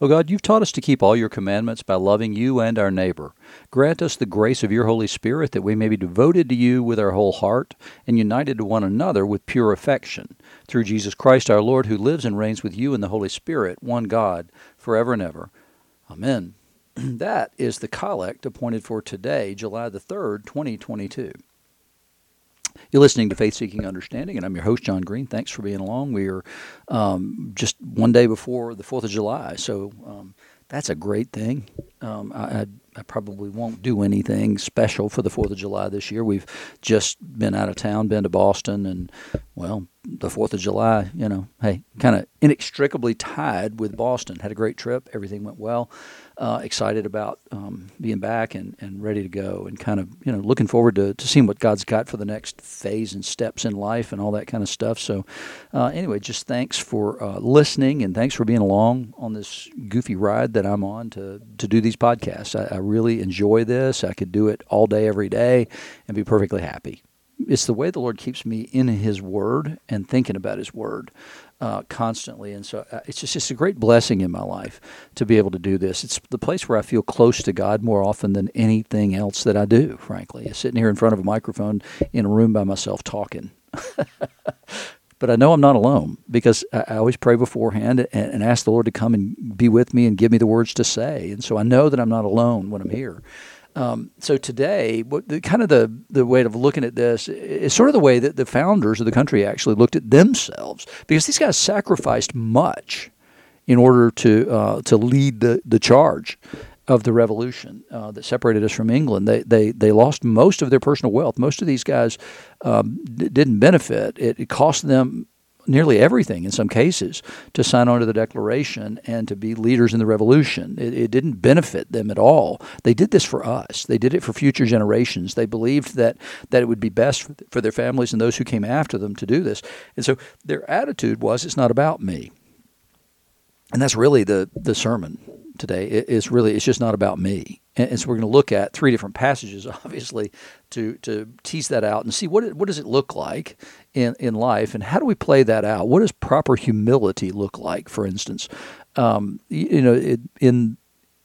O God, you've taught us to keep all your commandments by loving you and our neighbor. Grant us the grace of your Holy Spirit that we may be devoted to you with our whole heart and united to one another with pure affection. Through Jesus Christ our Lord, who lives and reigns with you in the Holy Spirit, one God, forever and ever. Amen. that is the collect appointed for today, July the 3rd, 2022. You're listening to Faith Seeking Understanding, and I'm your host, John Green. Thanks for being along. We are um, just one day before the 4th of July, so um, that's a great thing. Um, I, I, probably won't do anything special for the 4th of July this year. We've just been out of town, been to Boston, and, well, the 4th of July, you know, hey, kind of inextricably tied with Boston. Had a great trip, everything went well uh, excited about um, being back and, and ready to go and kind of you know looking forward to, to seeing what God's got for the next phase and steps in life and all that kind of stuff. So uh, anyway, just thanks for uh, listening and thanks for being along on this goofy ride that I'm on to to do these podcasts. I, I really enjoy this. I could do it all day, every day, and be perfectly happy it's the way the Lord keeps me in His Word and thinking about His Word uh, constantly. And so uh, it's just it's a great blessing in my life to be able to do this. It's the place where I feel close to God more often than anything else that I do, frankly. Sitting here in front of a microphone in a room by myself talking. but I know I'm not alone because I, I always pray beforehand and, and, ask the Lord to come and be with me and give me the words to say. And so I know that I'm not alone when I'm here. Um, so today, what the, kind of the the way of looking at this is sort of the way that the founders of the country actually looked at themselves, because these guys sacrificed much in order to uh, to lead the the charge of the revolution uh, that separated us from England. They, they they lost most of their personal wealth. Most of these guys um, d- didn't benefit. It, it cost them nearly everything in some cases to sign on to the Declaration and to be leaders in the revolution. It, it, didn't benefit them at all. They did this for us. They did it for future generations. They believed that that it would be best for their families and those who came after them to do this. And so their attitude was, "It's not about me." And that's really the the sermon today. It, it's really it's just not about me. And, so we're going to look at three different passages, obviously, to to tease that out and see what it, what does it look like in in life, and how do we play that out? What does proper humility look like? For instance, um, you, know, it, in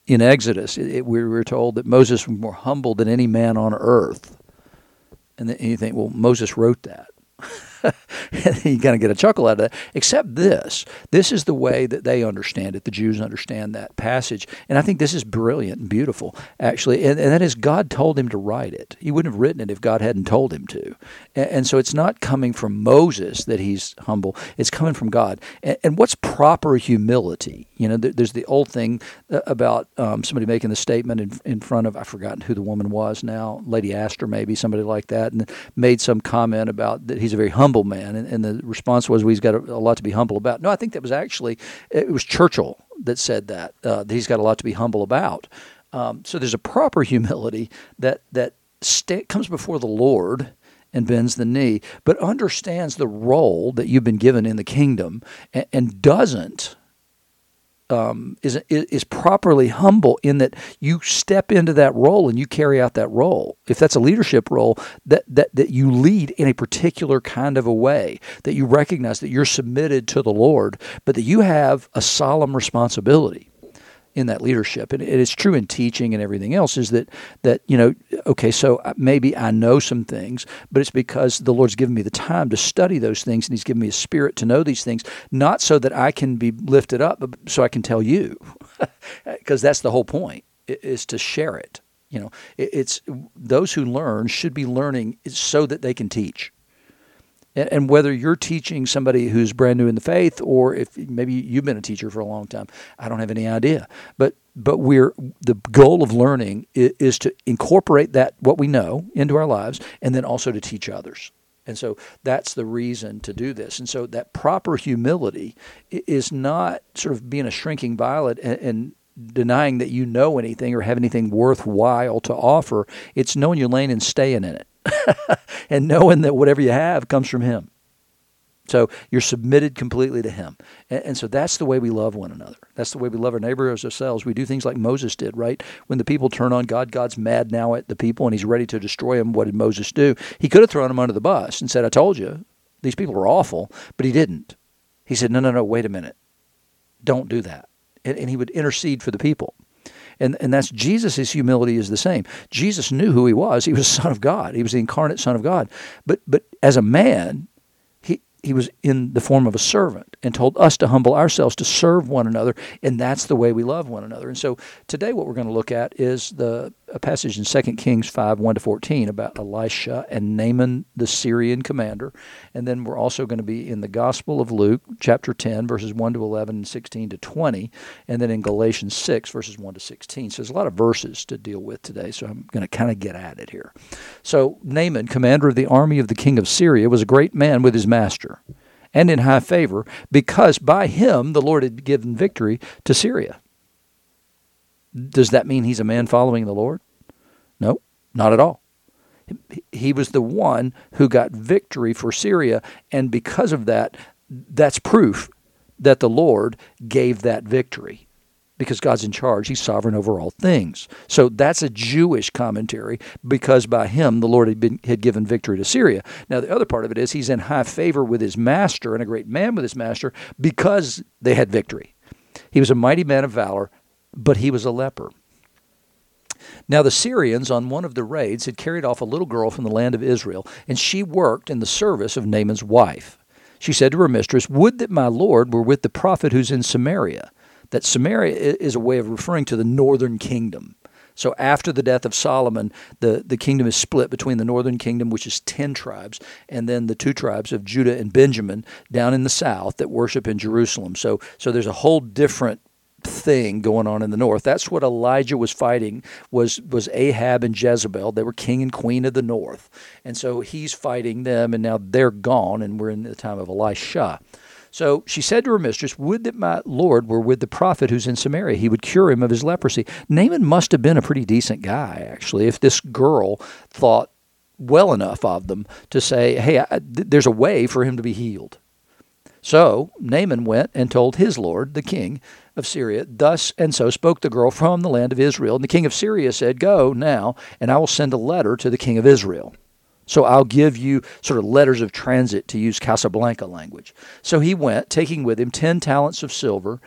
in Exodus, it, we were told that Moses was more humble than any man on earth, and, then, you think, well, Moses wrote that. you kind of get a chuckle out of that. Except this. This is the way that they understand it. The Jews understand that passage. And I think this is brilliant and beautiful, actually. And, and that is God told him to write it. He wouldn't have written it if God hadn't told him to. And, and so it's not coming from Moses that he's humble, it's coming from God. And, and what's proper humility? You know, there's the old thing uh, about um, somebody making the statement in, in front of, I've forgotten who the woman was now, Lady Astor, maybe, somebody like that, and made some comment about that he's a very humble humble man. And, and the response was, well, he's got a, a, lot to be humble about. No, I think that was actually, it was Churchill that said that, uh, that he's got a lot to be humble about. Um, so there's a proper humility that, that st- comes before the Lord and bends the knee, but understands the role that you've been given in the kingdom and, and doesn't um, is is properly humble in that you step into that role and you carry out that role. If that's a leadership role, that that that you lead in a particular kind of a way, that you recognize that you're submitted to the Lord, but that you have a solemn responsibility in that leadership. And it's true in teaching and everything else is that that you know, okay, so maybe I know some things, but it's because the Lord's given me the time to study those things and he's given me a spirit to know these things, not so that I can be lifted up, but so I can tell you. Because that's the whole point is to share it. You know, it's those who learn should be learning so that they can teach and whether you're teaching somebody who's brand new in the faith or if maybe you've been a teacher for a long time i don't have any idea but but we're the goal of learning is to incorporate that what we know into our lives and then also to teach others and so that's the reason to do this. And so that proper humility is not sort of being a shrinking violet and, and, denying that you know anything or have anything worthwhile to offer. It's knowing your lane and staying in it. and knowing that whatever you have comes from Him. So you're submitted completely to Him. And, and, so that's the way we love one another. That's the way we love our neighbor as ourselves. We do things like Moses did, right? When the people turn on God, God's mad now at the people and He's ready to destroy them. What did Moses do? He could have thrown them under the bus and said, I told you, these people are awful, but He didn't. He said, No, no, no, wait a minute. Don't do that. and, and he would intercede for the people. And, and that's Jesus' humility is the same. Jesus knew who he was. He was the Son of God. He was the incarnate Son of God. But but as a man, he was in the form of a servant and told us to humble ourselves to serve one another, and that's the way we love one another. And so today, what we're going to look at is the a passage in 2 Kings 5 1 to 14 about Elisha and Naaman, the Syrian commander. And then we're also going to be in the Gospel of Luke, chapter 10, verses 1 to 11 and 16 to 20. And then in Galatians 6, verses 1 to 16. So there's a lot of verses to deal with today. So I'm going to kind of get at it here. So Naaman, commander of the army of the king of Syria, was a great man with his master and in high favor because by him the Lord had given victory to Syria. Does that mean he's a man following the Lord? No, not at all. He was the one who got victory for Syria, and because of that, that's proof that the Lord gave that victory because God's in charge. He's sovereign over all things. So that's a Jewish commentary because by him the Lord had, been, had given victory to Syria. Now, the other part of it is he's in high favor with his master and a great man with his master because they had victory. He was a mighty man of valor but he was a leper. Now, the Syrians, on one of the raids, had carried off a little girl from the land of Israel, and she worked in the service of Naaman's wife. She said to her mistress, Would that my Lord were with the prophet who's in Samaria. That Samaria is a way of referring to the northern kingdom. So after the death of Solomon, the, the kingdom is split between the northern kingdom, which is 10 tribes, and then the two tribes of Judah and Benjamin down in the south that worship in Jerusalem. So, so there's a whole different thing going on in the north. That's what Elijah was fighting was was Ahab and Jezebel. They were king and queen of the north. And so he's fighting them and now they're gone and we're in the time of Elisha. So she said to her mistress, Would that my Lord were with the prophet who's in Samaria. He would cure him of his leprosy. Naaman must have been a pretty decent guy, actually, if this girl thought well enough of them to say, Hey, I, there's a way for him to be healed. So Naaman went and told his lord, the king of Syria, Thus and so spoke the girl from the land of Israel. And the king of Syria said, Go now, and I will send a letter to the king of Israel. So I'll give you sort of letters of transit to use Casablanca language. So he went, taking with him 10 talents of silver,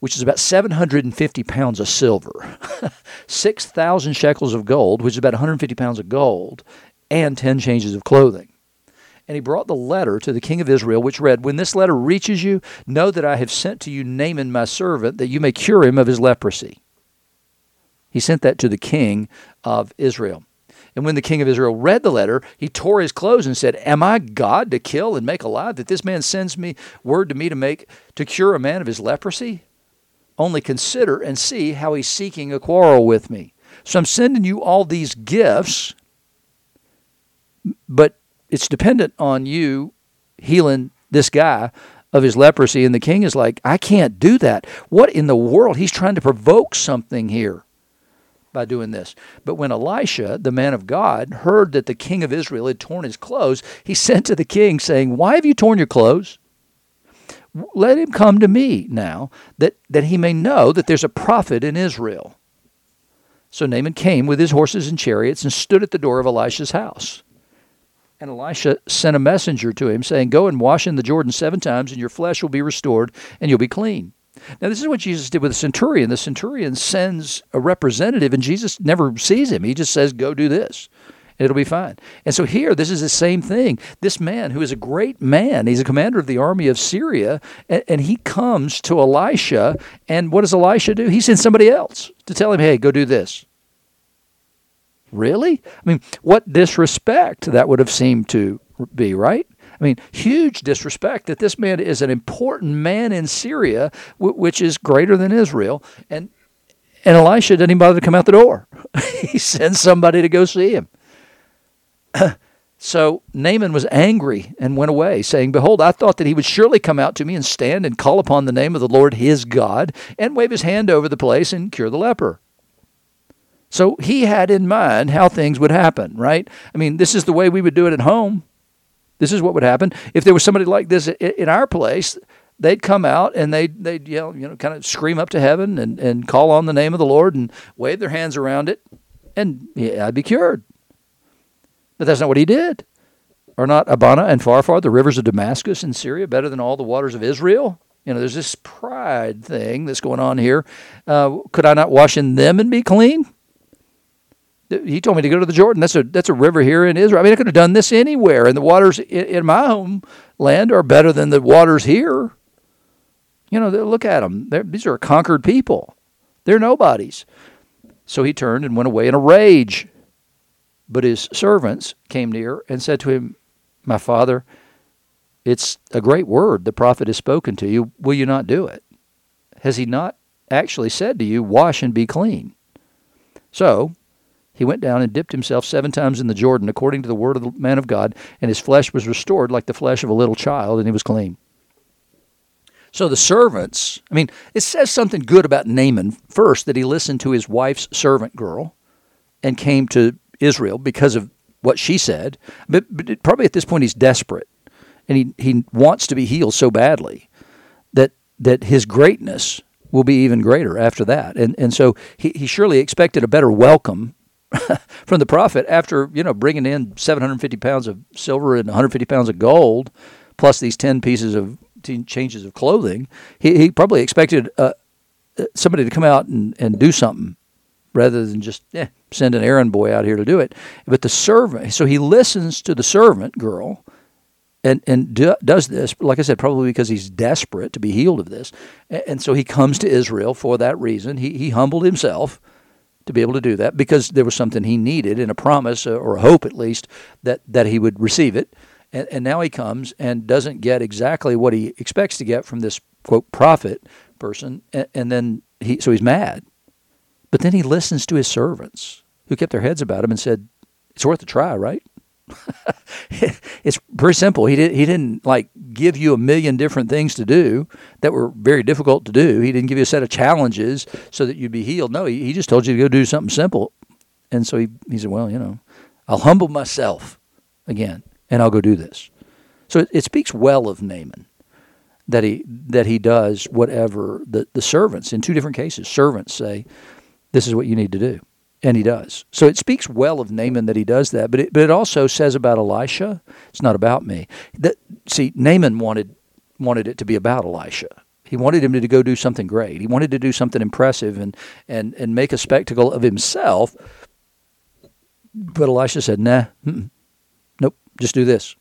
which is about 750 pounds of silver, 6,000 shekels of gold, which is about 150 pounds of gold, and 10 changes of clothing. And he brought the letter to the king of Israel, which read, When this letter reaches you, know that I have sent to you Naaman my servant, that you may cure him of his leprosy. He sent that to the king of Israel. And when the king of Israel read the letter, he tore his clothes and said, Am I God to kill and make alive, that this man sends me word to me to make to cure a man of his leprosy? Only consider and see how he's seeking a quarrel with me. So I'm sending you all these gifts, but it's dependent on you healing this guy of his leprosy. And the king is like, I can't do that. What in the world? He's trying to provoke something here by doing this. But when Elisha, the man of God, heard that the king of Israel had torn his clothes, he sent to the king, saying, Why have you torn your clothes? Let him come to me now, that, that he may know that there's a prophet in Israel. So Naaman came with his horses and chariots and stood at the door of Elisha's house. And Elisha sent a messenger to him, saying, Go and wash in the Jordan seven times, and your flesh will be restored, and you'll be clean. Now, this is what Jesus did with the centurion. The centurion sends a representative, and Jesus never sees him. He just says, Go do this. And it'll be fine. And so here, this is the same thing. This man, who is a great man, he's a commander of the army of Syria, and, and he comes to Elisha. And what does Elisha do? He sends somebody else to tell him, Hey, go do this. Really? I mean, what disrespect that would have seemed to be, right? I mean, huge disrespect that this man is an important man in Syria, which is greater than Israel, and and Elisha didn't even bother to come out the door. he sends somebody to go see him. so Naaman was angry and went away, saying, Behold, I thought that he would surely come out to me and stand and call upon the name of the Lord his God, and wave his hand over the place and cure the leper. So he had in mind how things would happen, right? I mean, this is the way we would do it at home. This is what would happen. If there was somebody like this in our place, they'd come out and they'd, they'd yell, you know, kind of scream up to heaven and, and call on the name of the Lord and wave their hands around it, and yeah, I'd be cured. But that's not what he did. Are not Abana and Pharpar, the rivers of Damascus in Syria, better than all the waters of Israel? You know, there's this pride thing that's going on here. Uh, could I not wash in them and be clean? He told me to go to the Jordan. That's a that's a river here in Israel. I mean, I could have done this anywhere, and the waters in, in my homeland are better than the waters here. You know, look at them. They're, these are conquered people. They're nobodies. So he turned and went away in a rage. But his servants came near and said to him, My father, it's a great word the prophet has spoken to you. Will you not do it? Has he not actually said to you, Wash and be clean? So he went down and dipped himself seven times in the Jordan, according to the word of the man of God, and his flesh was restored like the flesh of a little child, and he was clean. So the servants, I mean, it says something good about Naaman first that he listened to his wife's servant girl and came to Israel because of what she said. But, but probably at this point he's desperate and he, he wants to be healed so badly that that his greatness will be even greater after that. And and so he, he surely expected a better welcome from the prophet after you know bringing in 750 pounds of silver and 150 pounds of gold, plus these 10 pieces of changes of clothing, he, he probably expected uh, uh, somebody to come out and, and do something rather than just eh, send an errand boy out here to do it. But the servant, so he listens to the servant girl and, and do, does this, like I said, probably because he's desperate to be healed of this. And, and so he comes to Israel for that reason. He, he humbled himself to be able to do that because there was something he needed and a promise or a hope at least that, that he would receive it. And, and now he comes and doesn't get exactly what he expects to get from this quote prophet person, and, and then he so he's mad. But then he listens to his servants who kept their heads about him and said, "It's worth a try, right?" it's pretty simple. He did he didn't like give you a million different things to do that were very difficult to do. He didn't give you a set of challenges so that you'd be healed. No, he, he just told you to go do something simple. And so he, he said, Well, you know, I'll humble myself again and I'll go do this. So it, it speaks well of Naaman that he that he does whatever the, the servants in two different cases servants say this is what you need to do and he does so it speaks well of Naaman that he does that but it, but it also says about Elisha it's not about me that see Naaman wanted wanted it to be about Elisha he wanted him to go do something great he wanted to do something impressive and and and make a spectacle of himself but Elisha said nah nope, just do this.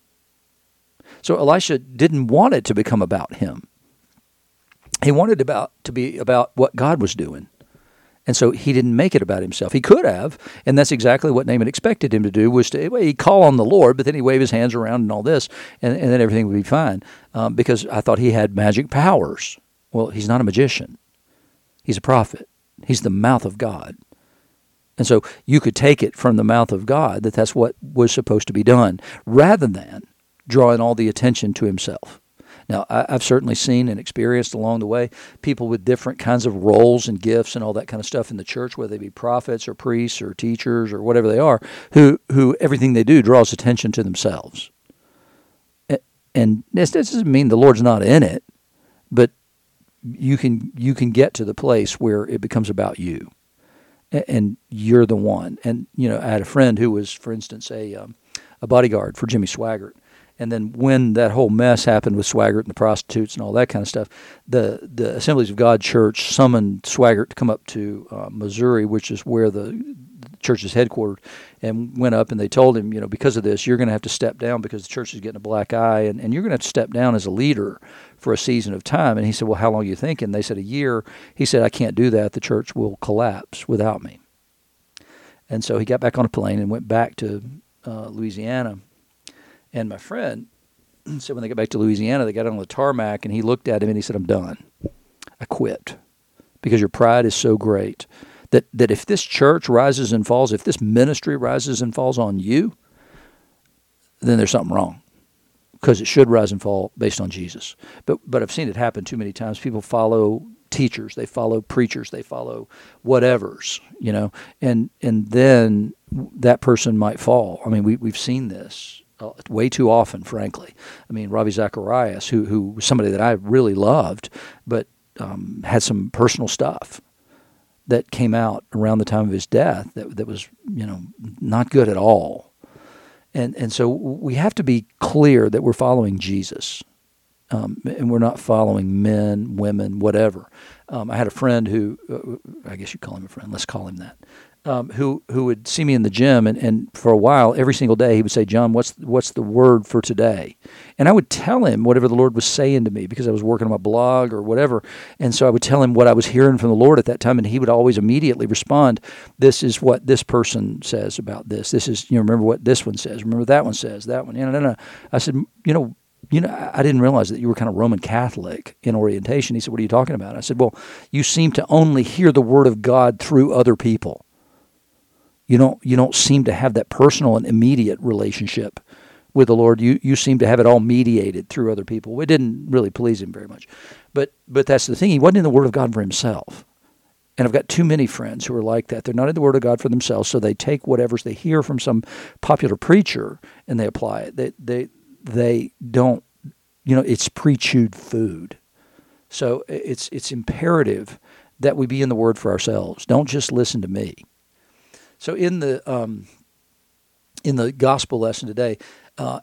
So Elisha didn't want it to become about him. He wanted about to be about what God was doing. And so he didn't make it about himself. He could have, and that's exactly what Naaman expected him to do was to well, he'd call on the Lord, but then he'd wave his hands around and all this, and, and then everything would be fine. Um, because I thought he had magic powers. Well, he's not a magician. He's a prophet. He's the mouth of God. And so you could take it from the mouth of God that that's what was supposed to be done, rather than drawing all the attention to himself. Now, I've certainly seen and experienced along the way people with different kinds of roles and gifts and all that kind of stuff in the church, whether they be prophets or priests or teachers or whatever they are, who, who everything they do draws attention to themselves. And this doesn't mean the Lord's not in it, but you can you can get to the place where it becomes about you and you're the one. And you know, I had a friend who was, for instance, a um, a bodyguard for Jimmy Swaggart. And then when that whole mess happened with Swaggart and the prostitutes and all that kind of stuff, the the Assemblies of God Church summoned Swaggart to come up to uh, Missouri, which is where the church is headquartered, and went up and they told him, you know, because of this, you're going to have to step down because the church is getting a black eye, and, and you're going to have to step down as a leader for a season of time. And he said, well, how long are you thinking? They said a year. He said, I can't do that. The church will collapse without me. And so he got back on a plane and went back to uh, Louisiana. And my friend said when they got back to Louisiana, they got on the tarmac and he looked at him and he said, I'm done. I quit because your pride is so great that, that if this church rises and falls, if this ministry rises and falls on you, then there's something wrong because it should rise and fall based on Jesus. But but I've seen it happen too many times. People follow teachers, they follow preachers, they follow whatever's, you know, and and then that person might fall. I mean, we we've seen this way too often, frankly. I mean, Ravi Zacharias, who who was somebody that I really loved, but um, had some personal stuff that came out around the time of his death that that was you know not good at all. And and so we have to be clear that we're following Jesus. um, and we're not following men, women, whatever. Um, I had a friend who, uh, I guess you call him a friend. Let's call him that. Um, who who would see me in the gym, and, and for a while, every single day, he would say, "John, what's what's the word for today?" And I would tell him whatever the Lord was saying to me because I was working on my blog or whatever, and so I would tell him what I was hearing from the Lord at that time, and he would always immediately respond, "This is what this person says about this. This is you know remember what this one says. Remember that one says that one." You know, no, no. I said, you know, you know, I didn't realize that you were kind of Roman Catholic in orientation. He said, What are you talking about? I said, Well, you seem to only hear the word of God through other people. You don't you don't seem to have that personal and immediate relationship with the Lord. You you seem to have it all mediated through other people. It didn't really please him very much. But but that's the thing. He wasn't in the Word of God for himself. And I've got too many friends who are like that. They're not in the Word of God for themselves, so they take whatever they hear from some popular preacher and they apply it. They they they don't, you know, it's pre-chewed food. So it's it's imperative that we be in the Word for ourselves. Don't just listen to me. So in the um, in the gospel lesson today, uh,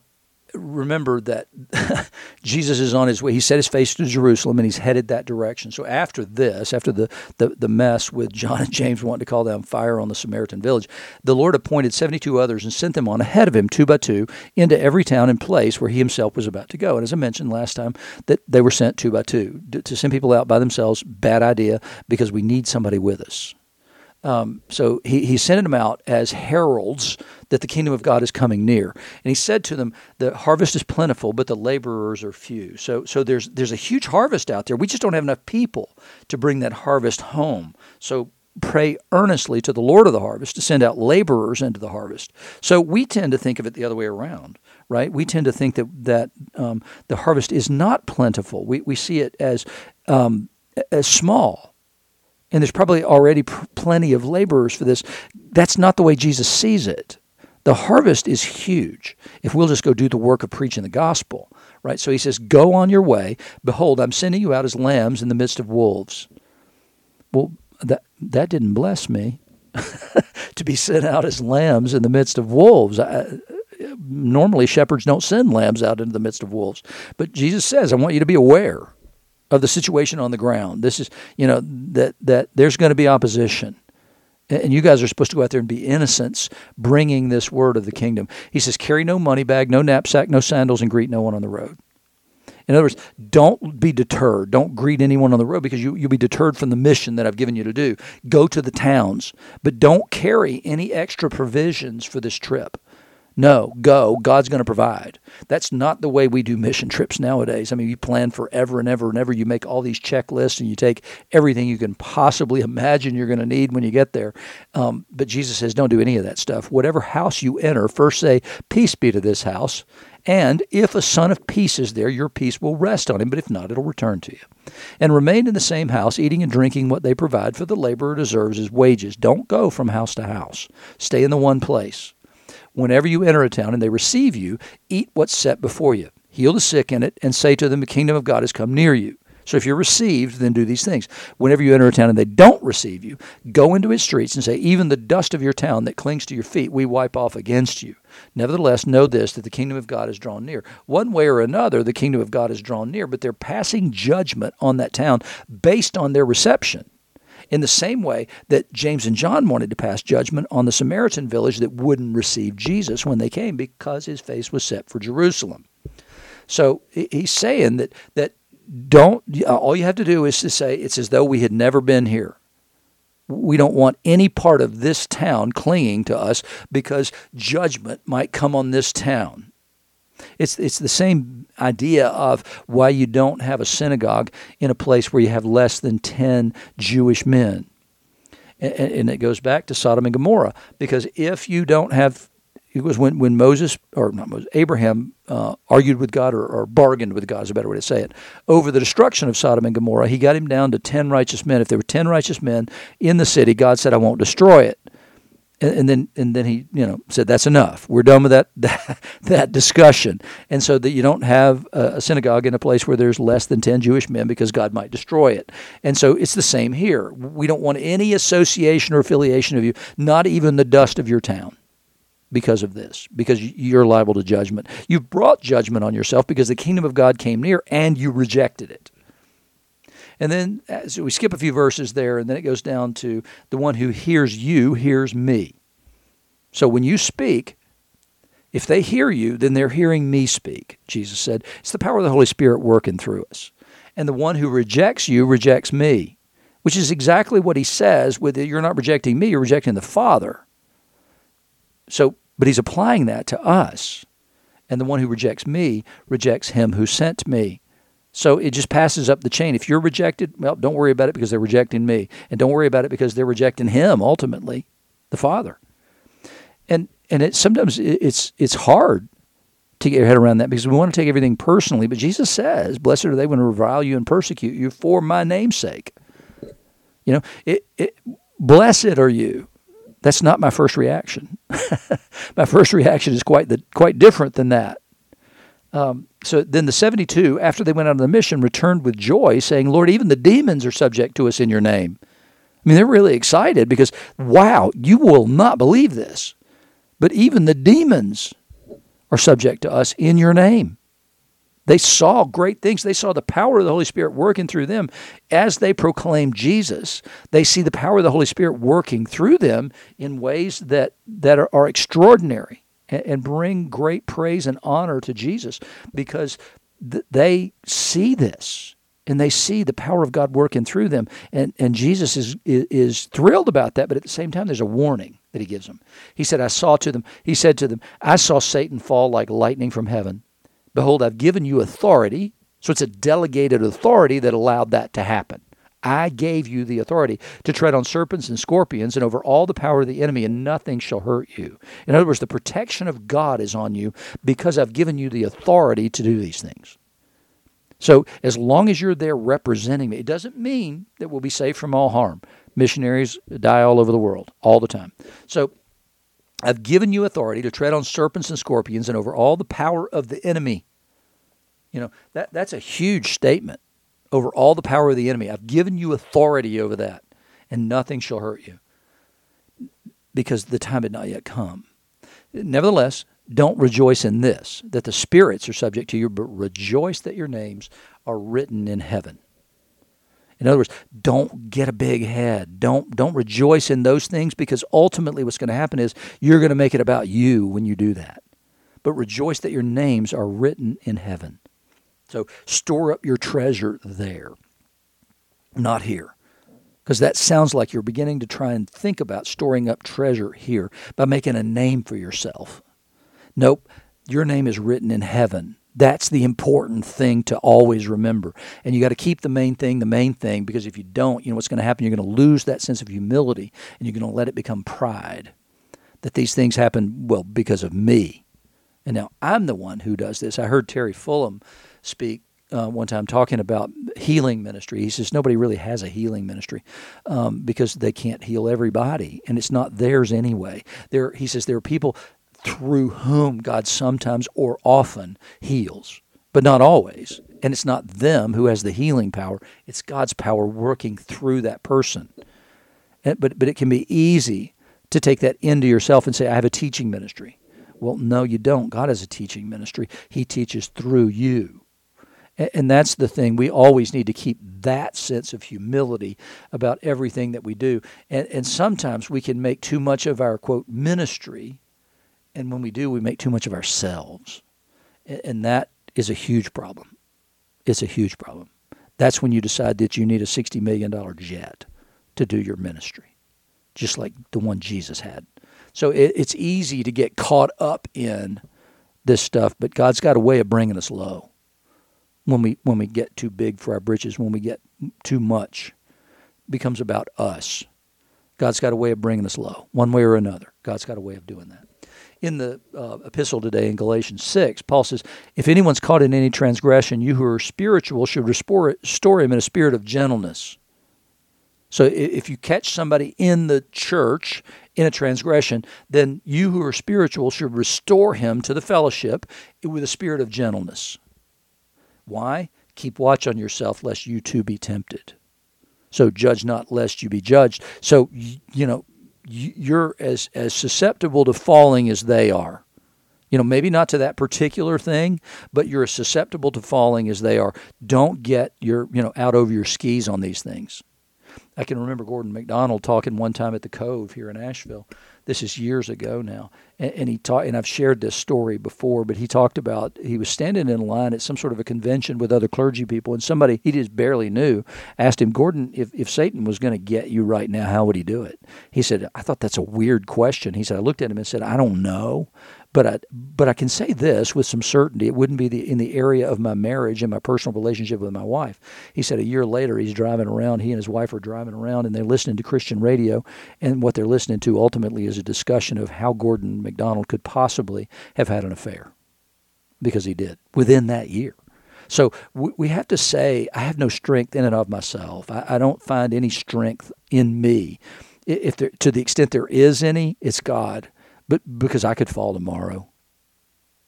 remember that Jesus is on his way. He set his face to Jerusalem and he's headed that direction. So after this, after the, the, the mess with John and James wanting to call down fire on the Samaritan village, the Lord appointed 72 others and sent them on ahead of him, two by two, into every town and place where he himself was about to go. And as I mentioned last time, that they were sent two by two. To send people out by themselves, bad idea because we need somebody with us. Um, so he, he sent them out as heralds that the kingdom of God is coming near. And he said to them, The harvest is plentiful, but the laborers are few. So, so there's, there's a huge harvest out there. We just don't have enough people to bring that harvest home. So pray earnestly to the Lord of the harvest to send out laborers into the harvest. So we tend to think of it the other way around, right? We tend to think that, that um, the harvest is not plentiful. We, we see it as, um, as small and there's probably already pr- plenty of laborers for this. That's not the way Jesus sees it. The harvest is huge if we'll just go do the work of preaching the gospel, right? So he says, Go on your way. Behold, I'm sending you out as lambs in the midst of wolves. Well, that, that didn't bless me to be sent out as lambs in the midst of wolves. I, normally, shepherds don't send lambs out into the midst of wolves. But Jesus says, I want you to be aware of the situation on the ground. This is, you know, that that there's going to be opposition. And you guys are supposed to go out there and be innocents, bringing this word of the kingdom. He says, carry no money bag, no knapsack, no sandals, and greet no one on the road. In other words, don't be deterred. Don't greet anyone on the road because you, you'll be deterred from the mission that I've given you to do. Go to the towns, but don't carry any extra provisions for this trip. No, go. God's going to provide. That's not the way we do mission trips nowadays. I mean, you plan forever and ever and ever. You make all these checklists and you take everything you can possibly imagine you're going to need when you get there. Um, but Jesus says, don't do any of that stuff. Whatever house you enter, first say, Peace be to this house. And if a son of peace is there, your peace will rest on him, but if not, it'll return to you. And remain in the same house, eating and drinking what they provide, for the laborer deserves his wages. Don't go from house to house. Stay in the one place whenever you enter a town and they receive you, eat what's set before you. Heal the sick in it, and say to them, The kingdom of God has come near you. So if you're received, then do these things. Whenever you enter a town and they don't receive you, go into its streets and say, Even the dust of your town that clings to your feet, we wipe off against you. Nevertheless, know this that the kingdom of God is drawn near. One way or another, the kingdom of God is drawn near, but they're passing judgment on that town based on their reception in the same way that James and John wanted to pass judgment on the Samaritan village that wouldn't receive Jesus when they came because his face was set for Jerusalem. So he's saying that that don't uh, all you have to do is to say it's as though we had never been here. We don't want any part of this town clinging to us because judgment might come on this town. It's it's the same idea of why you don't have a synagogue in a place where you have less than ten Jewish men, and, and it goes back to Sodom and Gomorrah because if you don't have it was when, when Moses or not Moses, Abraham uh, argued with God or, or, bargained with God is a better way to say it over the destruction of Sodom and Gomorrah. He got him down to ten righteous men. If there were ten righteous men in the city, God said, "I won't destroy it." And, and, then and then he you know said that's enough. We're done with that that, that discussion, and so that you don't have a, a, synagogue in a place where there's less than ten Jewish men because God might destroy it. And so it's the same here. We don't want any association or affiliation of you, not even the dust of your town. because of this, because you're liable to judgment. You've brought judgment on yourself because the kingdom of God came near and you rejected it. And then so we skip a few verses there, and then it goes down to the one who hears you hears me. So when you speak, if they hear you, then they're hearing me speak. Jesus said, It's the power of the Holy Spirit working through us. And the one who rejects you rejects me, which is exactly what he says with you're not rejecting me, you're rejecting the Father. So, but he's applying that to us. And the one who rejects me rejects him who sent me. So it just passes up the chain. If you're rejected, well, don't worry about it because they're rejecting me. And don't worry about it because they're rejecting him ultimately, the Father. And and it sometimes it's it's hard to get your head around that because we want to take everything personally. But Jesus says, Blessed are they when revile you and persecute you for my name's sake. You know, it, it blessed are you. That's not my first reaction. my first reaction is quite the quite different than that. Um, so then the 72, after they went out on the mission, returned with joy, saying, Lord, even the demons are subject to us in your name. I mean, they're really excited because, wow, you will not believe this. But even the demons are subject to us in your name. They saw great things. They saw the power of the Holy Spirit working through them as they proclaim Jesus. They see the power of the Holy Spirit working through them in ways that, that are, are extraordinary and, and, bring great praise and honor to Jesus because th- they see this and they see the power of God working through them. And, and Jesus is, is, is thrilled about that, but at the same time, there's a warning that he gives them. He said, I saw to them, he said to them, I saw Satan fall like lightning from heaven. Behold, I've given you authority. So it's a delegated authority that allowed that to happen. I gave you the authority to tread on serpents and scorpions and over all the power of the enemy, and nothing shall hurt you. In other words, the protection of God is on you because I've given you the authority to do these things. So as long as you're there representing me, it doesn't mean that we'll be safe from all harm. Missionaries die all over the world all the time. So I've given you authority to tread on serpents and scorpions and over all the power of the enemy. You know, that, that's a huge statement. Over all the power of the enemy. I've given you authority over that, and nothing shall hurt you because the time had not yet come. Nevertheless, don't rejoice in this, that the spirits are subject to you, but rejoice that your names are written in heaven. In other words, don't get a big head. Don't don't rejoice in those things because ultimately what's going to happen is you're going to make it about you when you do that. But rejoice that your names are written in heaven. So store up your treasure there, not here. Because that sounds like you're beginning to try and think about storing up treasure here by making a name for yourself. Nope, your name is written in heaven. That's the important thing to always remember. And you got to keep the main thing the main thing because if you don't, you know what's going to happen? You're going to lose that sense of humility and you're going to let it become pride. That these things happen, well, because of me. And now I'm the one who does this. I heard Terry Fullam speak uh, one time talking about healing ministry. He says nobody really has a healing ministry um, because they can't heal everybody, and it's not theirs anyway. There, he says there are people through whom God sometimes or often heals, but not always. And it's not them who has the healing power, it's God's power working through that person. And, but, but it can be easy to take that into yourself and say, I have a teaching ministry. Well, no, you don't. God has a teaching ministry, He teaches through you. And, that's the thing. We always need to keep that sense of humility about everything that we do. And, and sometimes we can make too much of our, quote, ministry and when we do, we make too much of ourselves. And that is a huge problem. It's a huge problem. That's when you decide that you need a $60 million jet to do your ministry, just like the one Jesus had. So it, it's easy to get caught up in this stuff, but God's got a way of bringing us low when we when we get too big for our britches, when we get too much, becomes about us. God's got a way of bringing us low, one way or another. God's got a way of doing that in the uh, epistle today in Galatians 6, Paul says, If anyone's caught in any transgression, you who are spiritual should restore, restore him in a spirit of gentleness. So if you catch somebody in the church in a transgression, then you who are spiritual should restore him to the fellowship with a spirit of gentleness. Why? Keep watch on yourself lest you too be tempted. So judge not lest you be judged. So, you know, you're as as susceptible to falling as they are. You know, maybe not to that particular thing, but you're as susceptible to falling as they are. Don't get your, you know, out over your skis on these things. I can remember Gordon MacDonald talking one time at the Cove here in Asheville. This is years ago now, and, and he taught. And I've shared this story before, but he talked about he was standing in line at some sort of a convention with other clergy people, and somebody he just barely knew asked him, "Gordon, if if Satan was going to get you right now, how would he do it?" He said, "I thought that's a weird question." He said, "I looked at him and said, I don't know." But I, but I can say this with some certainty: it wouldn't be the, in the area of my marriage and my personal relationship with my wife. He said a year later, he's driving around. He and his wife are driving around, and they're listening to Christian radio. And what they're listening to ultimately is a discussion of how Gordon MacDonald could possibly have had an affair, because he did within that year. So we have to say, I have no strength in and of myself. I, I don't find any strength in me. If there, to the extent there is any, it's God but because I could fall tomorrow.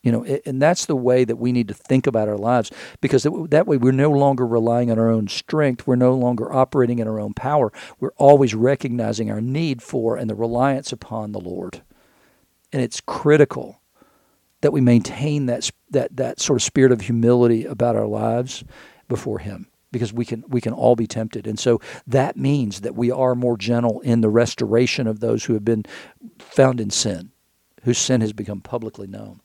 You know, and that's the way that we need to think about our lives because that way we're no longer relying on our own strength. We're no longer operating in our own power. We're always recognizing our need for and the reliance upon the Lord. And it's critical that we maintain that, that, that sort of spirit of humility about our lives before Him because we can we can all be tempted and so that means that we are more gentle in the restoration of those who have been found in sin whose sin has become publicly known.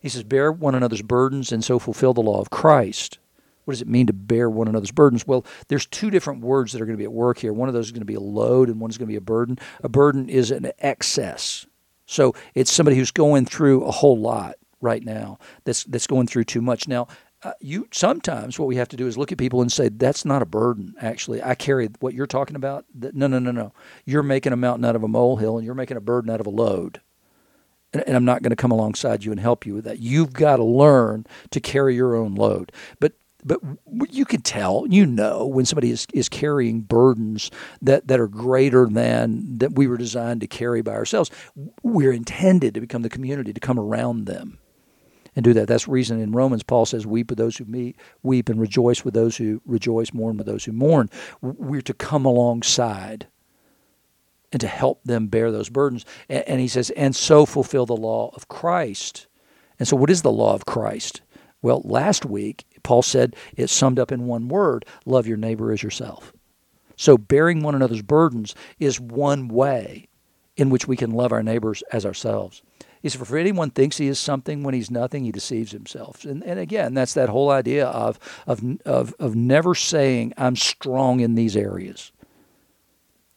He says, Bear one another's burdens and so fulfill the law of Christ. What does it mean to bear one another's burdens? Well, there's two different words that are going to be at work here. One of those is going to be a load, and one is going to be a burden. A burden is an excess. So it's somebody who's going through a whole lot right now. That's that's going through too much. Now, uh, you sometimes what we have to do is look at people and say that's not a burden. Actually, I carry what you're talking about. No, no, no, no. You're making a mountain out of a molehill, and you're making a burden out of a load and I'm not going to come alongside you and help you with that. You've got to learn to carry your own load. But but you can tell, you know, when somebody is, is carrying burdens that, that are greater than that we were designed to carry by ourselves. We're intended to become the community to come around them and do that. That's reason in Romans Paul says, "Weep with those who meet, weep and rejoice with those who rejoice, mourn with those who mourn." We're to come alongside and to help them bear those burdens. And, and he says, and so fulfill the law of Christ. And so, what is the law of Christ? Well, last week, Paul said it's summed up in one word love your neighbor as yourself. So, bearing one another's burdens is one way in which we can love our neighbors as ourselves. He said, For anyone thinks he is something when he's nothing, he deceives himself. And, and again, that's that whole idea of, of, of, of never saying, I'm strong in these areas.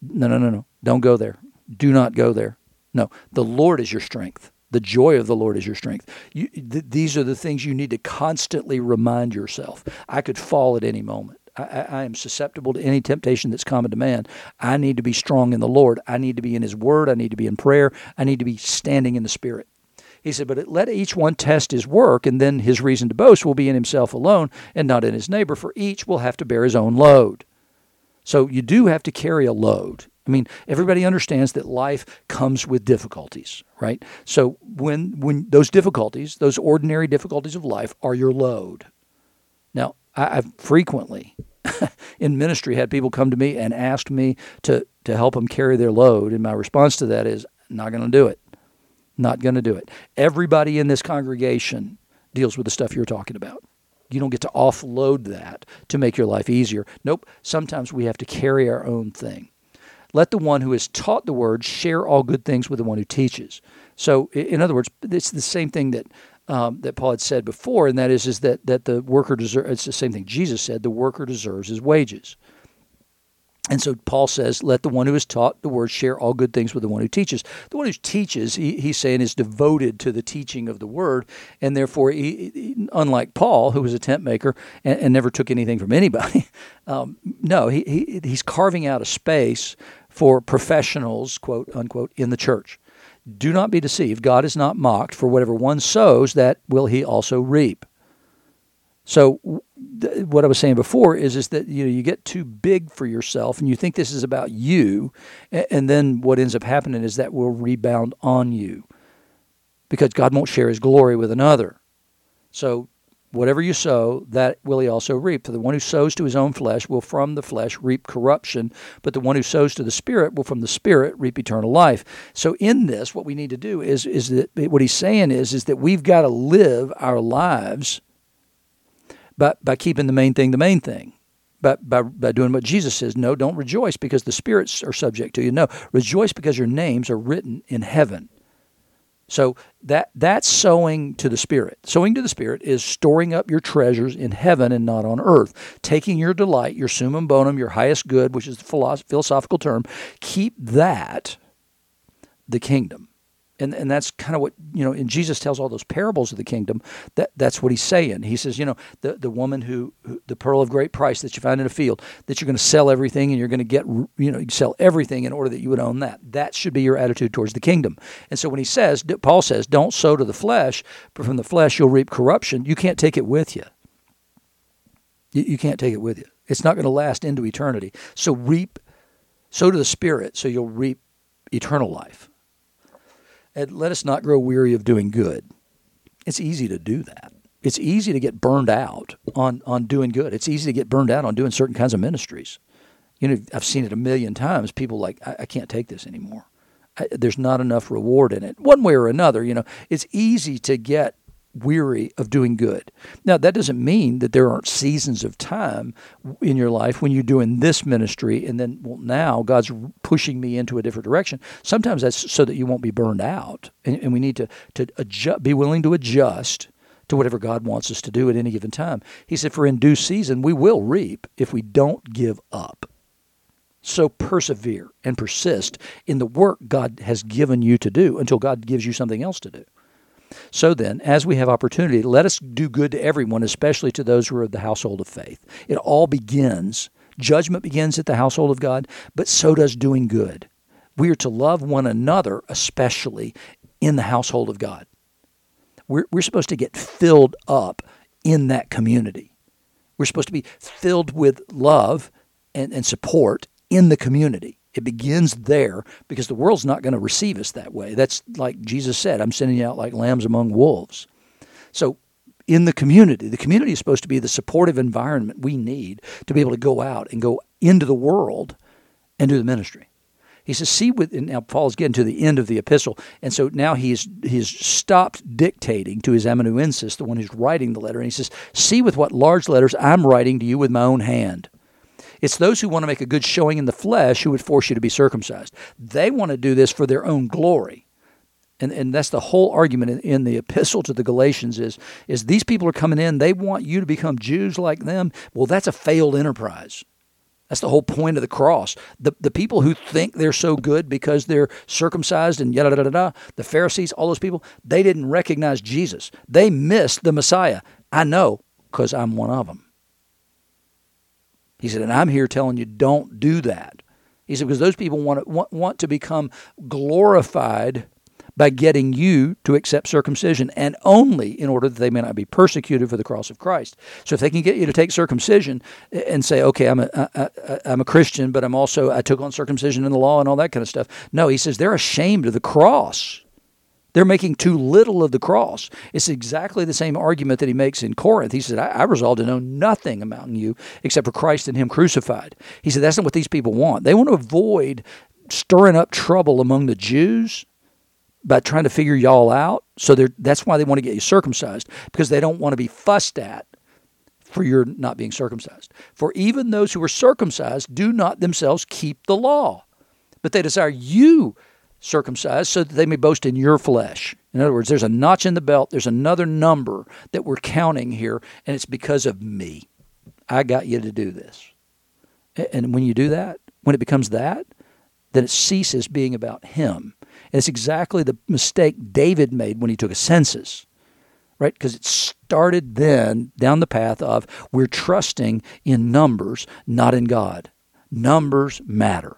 No, no, no, no. Don't go there. Do not go there. No, the Lord is your strength. The joy of the Lord is your strength. You, th- these are the things you need to constantly remind yourself. I could fall at any moment. I, I, am susceptible to any temptation that's common to man. I need to be strong in the Lord. I need to be in His Word. I need to be in prayer. I need to be standing in the Spirit. He said, But let each one test his work, and then his reason to boast will be in himself alone and not in his neighbor, for each will have to bear his own load. So you do have to carry a load. I mean, everybody understands that life comes with difficulties, right? So when when those difficulties, those ordinary difficulties of life, are your load. I, frequently in ministry had people come to me and asked me to to help them carry their load, and my response to that is, not going to do it. Not going to do it. Everybody in this congregation deals with the stuff you're talking about. You don't get to offload that to make your life easier. Nope. Sometimes we have to carry our own thing. Let the one who has taught the word share all good things with the one who teaches. So, in other words, it's the same thing that um, that Paul had said before, and that is is that that the worker deserves. It's the same thing Jesus said: the worker deserves his wages. And so Paul says, let the one who is taught the word share all good things with the one who teaches. The one who teaches, he, he's saying, is devoted to the teaching of the word. And therefore, he, he, unlike Paul, who was a tent maker and, and never took anything from anybody, um, no, he, he, he's carving out a space for professionals, quote unquote, in the church. Do not be deceived. God is not mocked, for whatever one sows, that will he also reap. So th- what I was saying before is is that you know you get too big for yourself and you think this is about you, and, and then what ends up happening is that will rebound on you, because God won't share His glory with another. So Whatever you sow, that will he also reap. For the one who sows to his own flesh will from the flesh reap corruption, but the one who sows to the Spirit will from the Spirit reap eternal life. So in this, what we need to do is is that what he's saying is is that we've got to live our lives by by keeping the main thing the main thing. By, by, by doing what Jesus says, no, don't rejoice because the spirits are subject to you. No, rejoice because your names are written in heaven. So that that's sowing to the spirit. Sowing to the spirit is storing up your treasures in heaven and not on earth. Taking your delight, your summum bonum, your highest good, which is the philosophical term, keep that the kingdom and and that's kind of what you know. And Jesus tells all those parables of the kingdom. That that's what he's saying. He says, you know, the the woman who, who the pearl of great price that you find in a field, that you're going to sell everything and you're going to get, you know, you sell everything in order that you would own that. That should be your attitude towards the kingdom. And so when he says, Paul says, don't sow to the flesh, but from the flesh you'll reap corruption. You can't take it with you. You, you can't take it with you. It's not going to last into eternity. So reap, sow to the spirit, so you'll reap eternal life. And let us not grow weary of doing good. It's easy to do that. It's easy to get burned out on, on doing good. It's easy to get burned out on doing certain kinds of ministries. You know, I've seen it a million times. People like, I, I can't take this anymore. I, there's not enough reward in it. One way or another, you know, it's easy to get weary of doing good. Now, that doesn't mean that there aren't seasons of time in your life when you're doing this ministry and then, well, now God's pushing me into a different direction. Sometimes that's so that you won't be burned out. And, and we need to, to adjust, be willing to adjust to whatever God wants us to do at any given time. He said, For in due season we will reap if we don't give up. So persevere and persist in the work God has given you to do until God gives you something else to do. So then, as we have opportunity, let us do good to everyone, especially to those who are of the household of faith. It all begins, judgment begins at the household of God, but so does doing good. We are to love one another, especially in the household of God. We're, we're supposed to get filled up in that community. We're supposed to be filled with love and, and support in the community. It begins there because the world's not going to receive us that way. That's like Jesus said, I'm sending you out like lambs among wolves. So, in the community, the community is supposed to be the supportive environment we need to be able to go out and go into the world and do the ministry. He says, see with now Paul's getting to the end of the epistle, and so now he's he's stopped dictating to his amanuensis, the one who's writing the letter, and he says, See with what large letters I'm writing to you with my own hand. It's those who want to make a good showing in the flesh who would force you to be circumcised. They want to do this for their own glory. And, and that's the whole argument in, in the epistle to the Galatians is, is these people are coming in, they want you to become Jews like them. Well, that's a failed enterprise. That's the whole point of the cross. The, the people who think they're so good because they're circumcised and yada, da, da, da, the Pharisees, all those people, they didn't recognize Jesus. They missed the Messiah. I know because I'm one of them. He said, and I'm here telling you, don't do that. He said, because those people want to, want, want to become glorified by getting you to accept circumcision, and only in order that they may not be persecuted for the cross of Christ. So if they can get you to take circumcision and say, okay, I'm a, I, I, I'm a Christian, but I'm also, I took on circumcision in the law and all that kind of stuff. No, he says they're ashamed of the cross. They're making too little of the cross. It's exactly the same argument that he makes in Corinth. He said, I, I resolved to know nothing among you except for Christ and Him crucified. He said, That's not what these people want. They want to avoid stirring up trouble among the Jews by trying to figure y'all out. So that's why they want to get you circumcised, because they don't want to be fussed at for your not being circumcised. For even those who are circumcised do not themselves keep the law, but they desire you circumcised so that they may boast in your flesh. In other words, there's a notch in the belt, there's another number that we're counting here, and it's because of me. I got you to do this. And when you do that, when it becomes that, then it ceases being about him. And it's exactly the mistake David made when he took a census, right? Because it started then down the path of we're trusting in numbers, not in God. Numbers matter.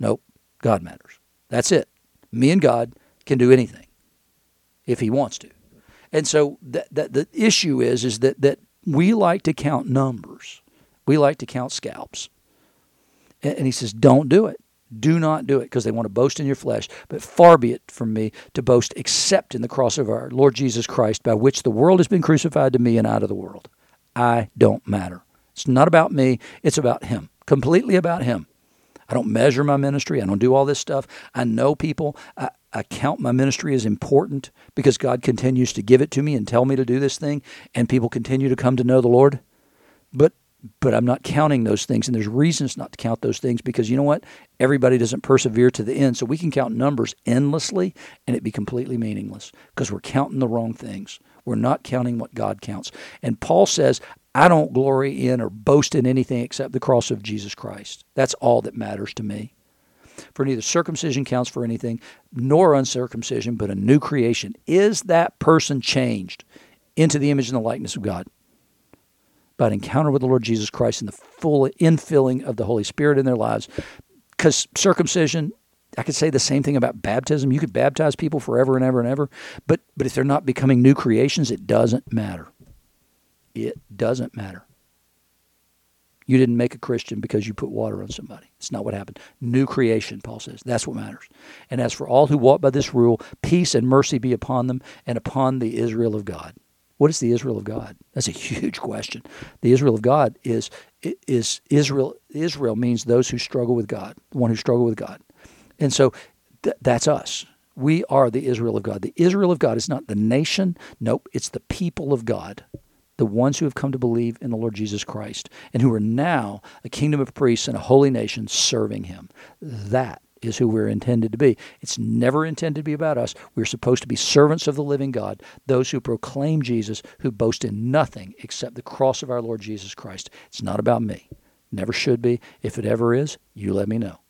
Nope, God matters. That's it. Me and God can do anything if He wants to. And so that, that the issue is is that that we like to count numbers. We like to count scalps. And, and he says, don't do it. Do not do it because they want to boast in your flesh. But far be it from me to boast except in the cross of our Lord Jesus Christ, by which the world has been crucified to me and out of the world. I don't matter. It's not about me, it's about Him, completely about Him. I don't measure my ministry. I don't do all this stuff. I know people. I, I count my ministry as important because God continues to give it to me and tell me to do this thing, and people continue to come to know the Lord. But but I'm not counting those things, and there's reasons not to count those things because you know what? Everybody doesn't persevere to the end, so we can count numbers endlessly, and it be completely meaningless because we're counting the wrong things. We're not counting what God counts. And Paul says, I don't glory in or boast in anything except the cross of Jesus Christ. That's all that matters to me. For neither circumcision counts for anything, nor uncircumcision, but a new creation. Is that person changed into the image and the likeness of God? By an encounter with the Lord Jesus Christ and the full infilling of the Holy Spirit in their lives. Because circumcision, I could say the same thing about baptism. You could baptize people forever and ever and ever, but but if they're not becoming new creations, it doesn't matter. It doesn't matter. You didn't make a Christian because you put water on somebody. It's not what happened. New creation, Paul says. That's what matters. And as for all who walk by this rule, peace and mercy be upon them and upon the Israel of God. What is the Israel of God? That's a huge question. The Israel of God is is Israel. Israel means those who struggle with God, the one who struggle with God, and so th- that's us. We are the Israel of God. The Israel of God is not the nation. Nope, it's the people of God the ones who have come to believe in the Lord Jesus Christ and who are now a kingdom of priests and a holy nation serving him. That is who we're intended to be. It's never intended to be about us. We're supposed to be servants of the living God, those who proclaim Jesus, who boast in nothing except the cross of our Lord Jesus Christ. It's not about me. Never should be. If it ever is, you let me know.